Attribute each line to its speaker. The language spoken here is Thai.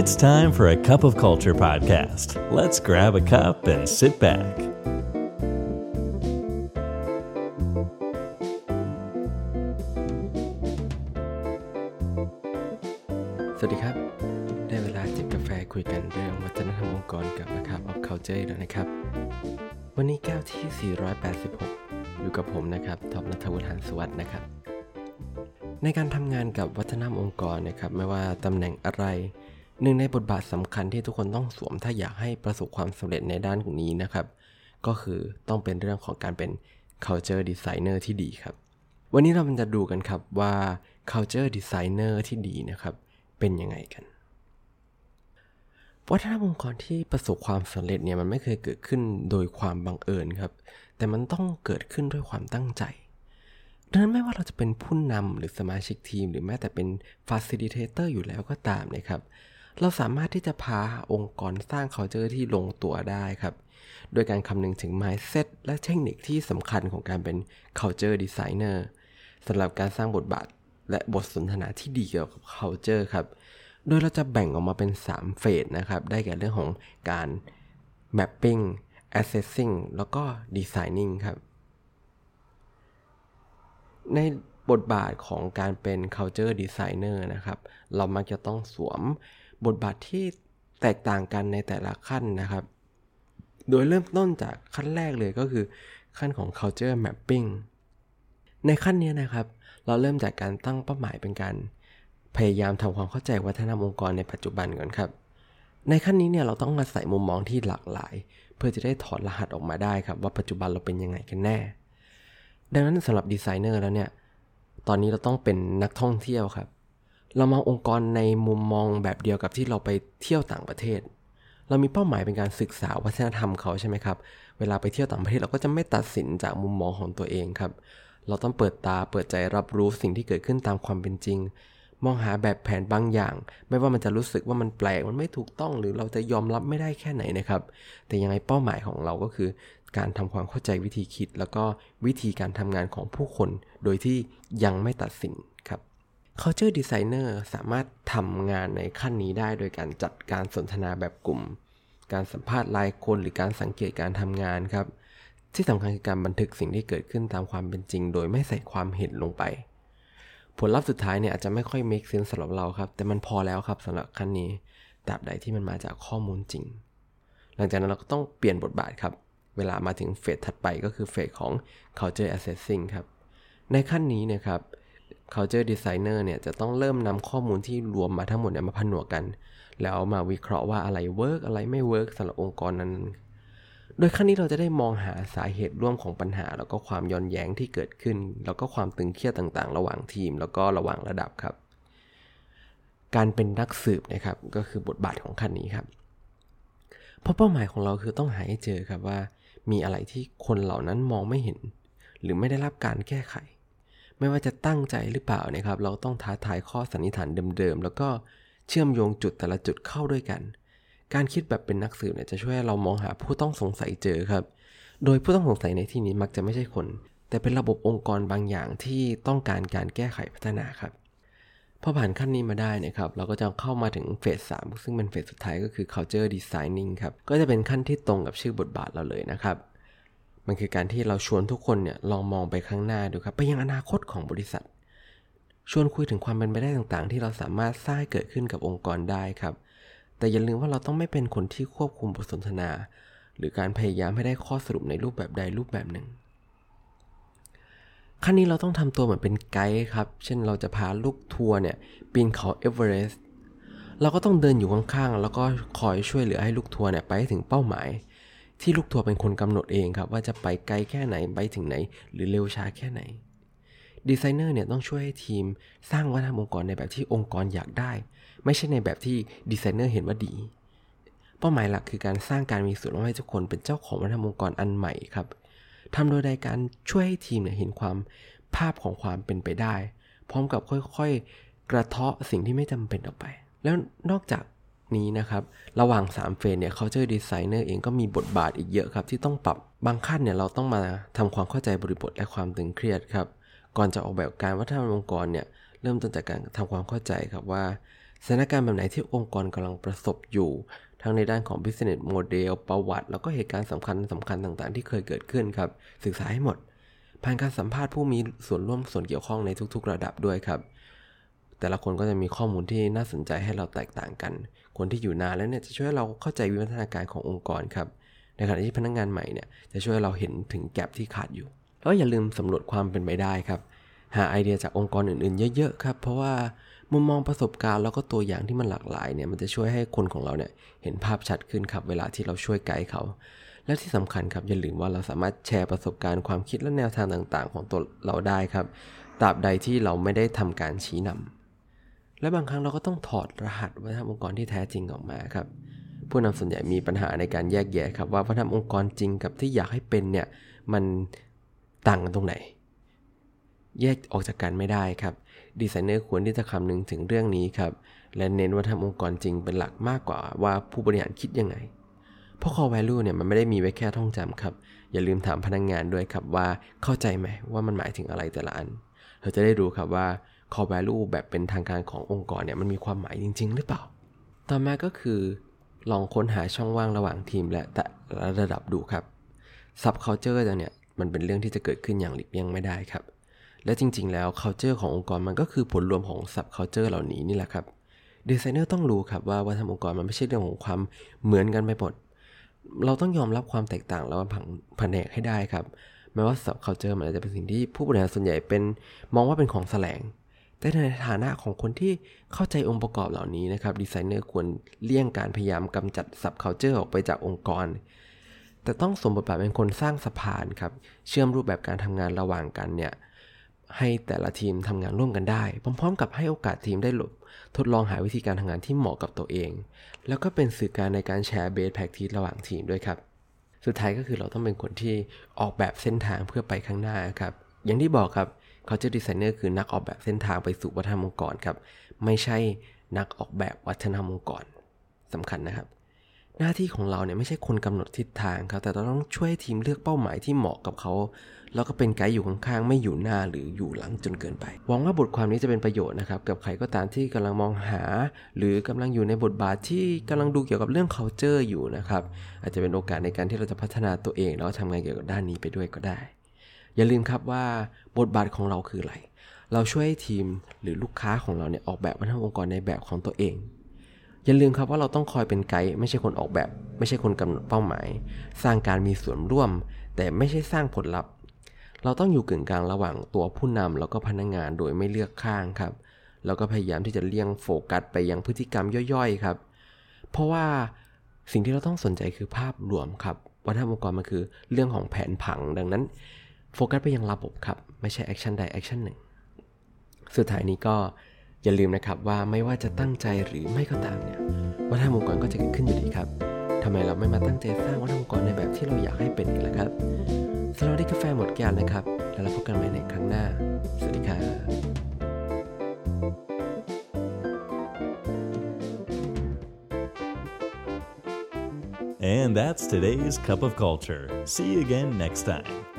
Speaker 1: It's time for a cup of culture podcast. Let's grab a cup and sit back.
Speaker 2: สวัสดีครับ ได้เวลาจิบกาแฟคุยกันเรื่องวัฒนธรรมองค์กรกับนะครับ of culture แล้วนะครับ วันนี้แก้วที่ 486 อยู่กับผมนะครับท็อปนัทวุฒิหันสวัสด์นะครับ ในการทำงานกับวัฒนธรรมองค์กรนะครับ ไม่ว่าตำแหน่งอะไร หนึ่งในบทบาทสำคัญที่ทุกคนต้องสวมถ้าอยากให้ประสบความสำเร็จในด้านนี้นะครับ ก็คือต้องเป็นเรื่องของการเป็น culture designer ที่ดีครับ วันนี้เราจะดูกันครับว่า culture designer ที่ดีนะครับ เป็นยังไงกันวัฒนธรรมองค์กรที่ประสบความสำเร็จเนี่ยมันไม่เคยเกิดขึ้นโดยความบังเอิญครับ แต่มันต้องเกิดขึ้นด้วยความตั้งใจดังนั้นไม่ว่าเราจะเป็นผู้นำหรือสมาชิกทีม หรือแม้แต่เป็น facilitator อยู่แล้วก็ตามนะครับ เราสามารถที่จะพาองค์กรสร้าง culture ที่ลงตัวได้ครับ โดยการคำนึงถึง mindset และเทคนิคที่สำคัญของการเป็น culture designer สำหรับการสร้างบทบาทและบทสนทนาที่ดีเกี่ยวกับ culture ครับ โดยเราจะแบ่งออกมาเป็น 3 เฟสนะครับ ได้แก่เรื่องของการ mapping assessing แล้วก็ designing ครับ ในบทบาทของการเป็น culture designer นะครับ เรามักจะต้องสวม บทบาทที่แตกต่างกันในแต่ละขั้นนะครับ โดยเริ่มต้นจากขั้นแรกเลยก็คือขั้นของ culture mapping ในขั้นนี้นะครับ เราเริ่มจากการตั้งเป้าหมายเป็นการพยายามทำความเข้าใจวัฒนธรรมองค์กรในปัจจุบันก่อนครับ ในขั้นนี้เนี่ยเราต้องอาศัยมุมมองที่หลากหลาย เพื่อจะได้ถอดรหัสออกมาได้ครับ ว่าปัจจุบันเราเป็นยังไงกันแน่ ดังนั้นสำหรับดีไซเนอร์แล้วเนี่ย ตอนนี้เราต้องเป็นนักท่องเที่ยวครับ เรามององค์กรในมุมมองแบบเดียวกับที่เราไปเที่ยวต่างประเทศ เรามีเป้าหมายเป็นการศึกษาวัฒนธรรมเขาใช่ไหมครับ เวลาไปเที่ยวต่างประเทศเราก็จะไม่ตัดสินจากมุมมองของตัวเองครับ เราต้องเปิดตาเปิดใจรับรู้สิ่งที่เกิดขึ้นตามความเป็นจริง มองหาแบบแผนบางอย่าง ไม่ว่ามันจะรู้สึกว่ามันแปลกมันไม่ถูกต้องหรือเราจะยอมรับไม่ได้แค่ไหนนะครับ แต่ยังไงเป้าหมายของเราก็คือ การทำความเข้าใจวิธีคิด แล้วก็วิธีการทำงานของผู้คน โดยที่ยังไม่ตัดสิน Culture Designer สามารถทำงานในขั้นนี้ได้โดยการจัดการสนทนาแบบกลุ่ม การสัมภาษณ์รายคนหรือการสังเกตการทำงานครับ ที่สำคัญคือการบันทึกสิ่งที่เกิดขึ้นตามความเป็นจริง โดยไม่ใส่ความเห็นลงไป ผลลัพธ์สุดท้ายเนี่ยอาจจะไม่ค่อย make sense สำหรับเราครับ แต่มันพอแล้วครับสำหรับขั้นนี้ตราบใดที่มันมาจากข้อมูลจริง หลังจากนั้นเราก็ต้องเปลี่ยนบทบาทครับ เวลามาถึง phase ถัดไปก็คือ phase ของ culture assessing ครับ ในขั้นนี้นะครับ culture designer เนี่ยจะต้องเริ่มนำข้อมูลที่รวมมาทั้งหมดเนี่ยมาผนวกกัน แล้วมาวิเคราะห์ว่าอะไร work อะไรไม่ work สำหรับองค์กรนั้น โดยขั้นนี้เราจะได้มองหาสาเหตุร่วมของปัญหา แล้วก็ความย้อนแย้งที่เกิดขึ้น แล้วก็ความตึงเครียดต่างๆ ระหว่างทีม แล้วก็ระหว่างระดับครับ การเป็นนักสืบนะครับก็คือบทบาทของขั้นนี้ครับเพราะเป้าหมายของเราคือต้องหาให้เจอครับว่า มีอะไรที่คนเหล่านั้นมองไม่เห็น หรือไม่ได้รับการแก้ไข ไม่ว่าจะตั้งใจหรือเปล่านะครับ เราต้องท้าทายข้อสันนิษฐานเดิมๆ แล้วก็เชื่อมโยงจุดแต่ละจุดเข้าด้วยกัน การคิดแบบเป็นนักสืบเนี่ยจะช่วยเรามองหาผู้ต้องสงสัยเจอครับ โดยผู้ต้องสงสัยในที่นี้มักจะไม่ใช่คน แต่เป็นระบบองค์กรบางอย่างที่ต้องการการแก้ไขพัฒนาครับพอผ่านขั้นนี้มาได้นะครับ เราก็จะเข้ามาถึงเฟส3ซึ่งเป็นเฟสสุดท้ายก็คือ culture designing ครับ ก็จะเป็นขั้นที่ตรงกับชื่อบทบาทเราเลยนะครับ มันคือการที่เราชวนทุกคนเนี่ยลองมองไปข้างหน้าดูครับ ไปยังอนาคตของบริษัท ชวนคุยถึงความเป็นไปได้ต่างๆ ที่เราสามารถสร้างเกิดขึ้นกับองค์กรได้ครับ แต่อย่าลืมว่าเราต้องไม่เป็นคนที่ควบคุมบทสนทนา หรือการพยายามให้ได้ข้อสรุปในรูปแบบใดรูปแบบหนึ่งขั้นนี้เราต้องทำตัวเหมือนเป็นไกด์ครับ เช่นเราจะพาลูกทัวร์เนี่ยปีนเขาเอเวอเรสต์เราก็ต้องเดินอยู่ข้างๆ แล้วก็คอยช่วยเหลือให้ลูกทัวร์เนี่ยไปถึงเป้าหมาย ที่ลูกทัวร์เป็นคนกำหนดเองครับ ว่าจะไปไกลแค่ไหนไปถึงไหน หรือเร็วช้าแค่ไหนดีไซเนอร์เนี่ยต้องช่วยให้ทีมสร้างวัฒนธรรมองค์กรในแบบที่องค์กรอยากได้ ไม่ใช่ในแบบที่ดีไซเนอร์เห็นว่าดี เป้าหมายหลักคือการสร้างการมีส่วนร่วมให้ทุกคนเป็นเจ้าของวัฒนธรรมองค์กรอันใหม่ครับทำโดยใดการช่วยให้ทีมเนี่ยเห็นความภาพของความเป็นไปได้ พร้อมกับค่อยๆ กระเทาะสิ่งที่ไม่จำเป็นออกไป แล้วนอกจาก นี้นะครับ ระหว่าง 3 เฟสเนี่ย culture designer เองก็มีบทบาทอีกเยอะครับ ที่ต้องปรับบางขั้นเนี่ยเราต้องมาทำความเข้าใจบริบทและความตึงเครียดครับ ก่อนจะออกแบบการวัฒนธรรมองค์กรเนี่ยเริ่มต้นจากการทำความเข้าใจครับว่าสถานการณ์แบบไหนที่องค์กรกำลังประสบอยู่ ทั้งในด้านของ business model ประวัติ แล้วก็เหตุการณ์สำคัญสำคัญต่างๆ ที่เคยเกิดขึ้นครับ ศึกษาให้หมด ผ่านการสัมภาษณ์ผู้มีส่วนร่วมส่วนเกี่ยวข้องในทุก ๆ ระดับด้วยครับ แต่ละคนก็จะมีข้อมูลที่น่าสนใจให้เราแตกต่างกัน คนที่อยู่นานแล้วเนี่ยจะช่วยเราเข้าใจวิวัฒนาการขององค์กรครับ ในขณะที่พนักงงานใหม่เนี่ยจะช่วยเราเห็นถึงแกลบที่ขาดอยู่ แล้วอย่าลืมสำรวจความเป็นไปได้ครับ หาไอเดียจากองค์กรอื่นๆ เยอะๆครับ เพราะว่ามุมมองประสบการณ์แล้วก็ตัวอย่างที่มันหลากหลายเนี่ยมันจะช่วยให้คนของเราเนี่ยเห็นภาพชัดขึ้นครับเวลาที่เราช่วยไกด์เขา และที่สำคัญครับอย่าลืมว่าเราสามารถแชร์ประสบการณ์ความคิดและแนวทางต่าง ๆ ของตัวเราได้ครับตราบใดที่เราไม่ได้ทำการชี้นำ และบางครั้งเราก็ต้องถอดรหัสวัฒนธรรมองค์กรที่แท้จริงออกมาครับ ผู้นำส่วนใหญ่มีปัญหาในการแยกแยะครับว่าวัฒนธรรมองค์กรจริงกับที่อยากให้เป็นเนี่ยมันต่างกันตรงไหน แยกออกจากกันไม่ได้ครับ ดีไซเนอร์ควรที่จะคำนึงถึงเรื่องนี้ครับ และเน้นว่าทำองค์กรจริงเป็นหลักมากกว่าว่าผู้บริหารคิดยังไง เพราะ core value เนี่ยมันไม่ได้มีไว้แค่ท่องจำครับ อย่าลืมถามพนักงงานด้วยครับว่าเข้าใจไหมว่ามันหมายถึงอะไรแต่ละอัน เราจะได้รู้ครับว่า core value แบบเป็นทางการขององค์กรเนี่ยมันมีความหมายจริง ๆ หรือเปล่า ต่อมาก็คือลองค้นหาช่องว่างระหว่างทีมและแต่ระดับดูครับ subculture เนี่ยมันเป็นเรื่องที่จะเกิดขึ้นอย่างหลีกเลี่ยงไม่ได้ครับ และจริง ๆ แล้ว culture ขององค์กรมันก็คือผลรวมของ sub culture เหล่านี้นี่แหละครับดีไซเนอร์ต้องรู้ครับว่าวัฒนธรรมองค์กรมันไม่ใช่เรื่องของความเหมือนกันไปหมดเราต้องยอมรับความแตกต่างแล้วผังแผนกให้ได้ครับแม้ว่า sub culture มันอาจจะเป็นสิ่งที่ผู้บริหารส่วนใหญ่เป็นมองว่าเป็นของแสลง แต่ในฐานะของคนที่เข้าใจองค์ประกอบเหล่านี้นะครับดีไซเนอร์ควรเลี่ยงการพยายามกำจัด sub culture ออกไปจากองค์กร แต่ต้องสมบทบาทเป็นคนสร้างสะพานครับ เชื่อมรูปแบบการทำงานระหว่างกันเนี่ยให้แต่ละทีมทำงานร่วมกันได้ พร้อม ๆ กับให้โอกาสทีมได้หลบทดลองหาวิธีการทำงานที่เหมาะกับตัวเอง แล้วก็เป็นสื่อการในการแชร์เบสแพ็กทีระหว่างทีมด้วยครับ สุดท้ายก็คือเราต้องเป็นคนที่ออกแบบเส้นทางเพื่อไปข้างหน้าครับ อย่างที่บอกครับ เขาจะดีไซเนอร์คือนักออกแบบเส้นทางไปสู่วัฒนธรรมองค์กรครับ ไม่ใช่นักออกแบบวัฒนธรรมองค์กรสำคัญนะครับ หน้าที่ของเราเนี่ยไม่ใช่คนกำหนดทิศทางครับ แต่เราต้องช่วยทีมเลือกเป้าหมายที่เหมาะกับเขา แล้วก็เป็นไกด์อยู่ข้างๆ ไม่อยู่หน้าหรืออยู่หลังจนเกินไป หวังว่าบทความนี้จะเป็นประโยชน์นะครับ กับใครก็ตามที่กำลังมองหา หรือกำลังอยู่ในบทบาทที่กำลังดูเกี่ยวกับเรื่อง culture อยู่นะครับ อาจจะเป็นโอกาสในการที่เราจะพัฒนาตัวเองแล้วทำงานเกี่ยวกับด้านนี้ไปด้วยก็ได้ อย่าลืมครับว่าบทบาทของเราคืออะไร เราช่วยทีมหรือลูกค้าของเราเนี่ยออกแบบวัฒนธรรมองค์กรในแบบของตัวเอง อย่าลืมครับว่าเราต้องคอยเป็นไกด์ไม่ใช่คนออกแบบ ไม่ใช่คนกำหนดเป้าหมาย สร้างการมีส่วนร่วม แต่ไม่ใช่สร้างผลลัพธ์ เราต้องอยู่กึ่งกลางระหว่างตัวผู้นำแล้วก็พนักงงานโดยไม่เลือกข้างครับ แล้วก็พยายามที่จะเลี่ยงโฟกัสไปยังพฤติกรรมย่อยๆครับ เพราะว่าสิ่งที่เราต้องสนใจคือภาพรวมครับวัฒนธรรมองค์กรมันคือเรื่องของแผนผังดังนั้น โฟกัสไปยังระบบครับ ไม่ใช่ action ใด action หนึ่ง สุดท้ายนี้ก็อย่าลืมนะครับว่าไม่ว่าจะตั้งใจหรือไม่ก็ตามเนี่ยวัฒนธรรมองค์กรก็จะเกิดขึ้นอยู่ดีครับทำไมเราไม่มาตั้งใจสร้างวัฒนธรรมองค์กรในแบบที่เราอยากให้เป็นกันล่ะครับสำหรับที่กาแฟหมดแก้วนะครับ แล้วเราพบกันใหม่ในครั้งหน้า สวัสดีครับ
Speaker 1: And that's today's Cup of Culture. See you again next time.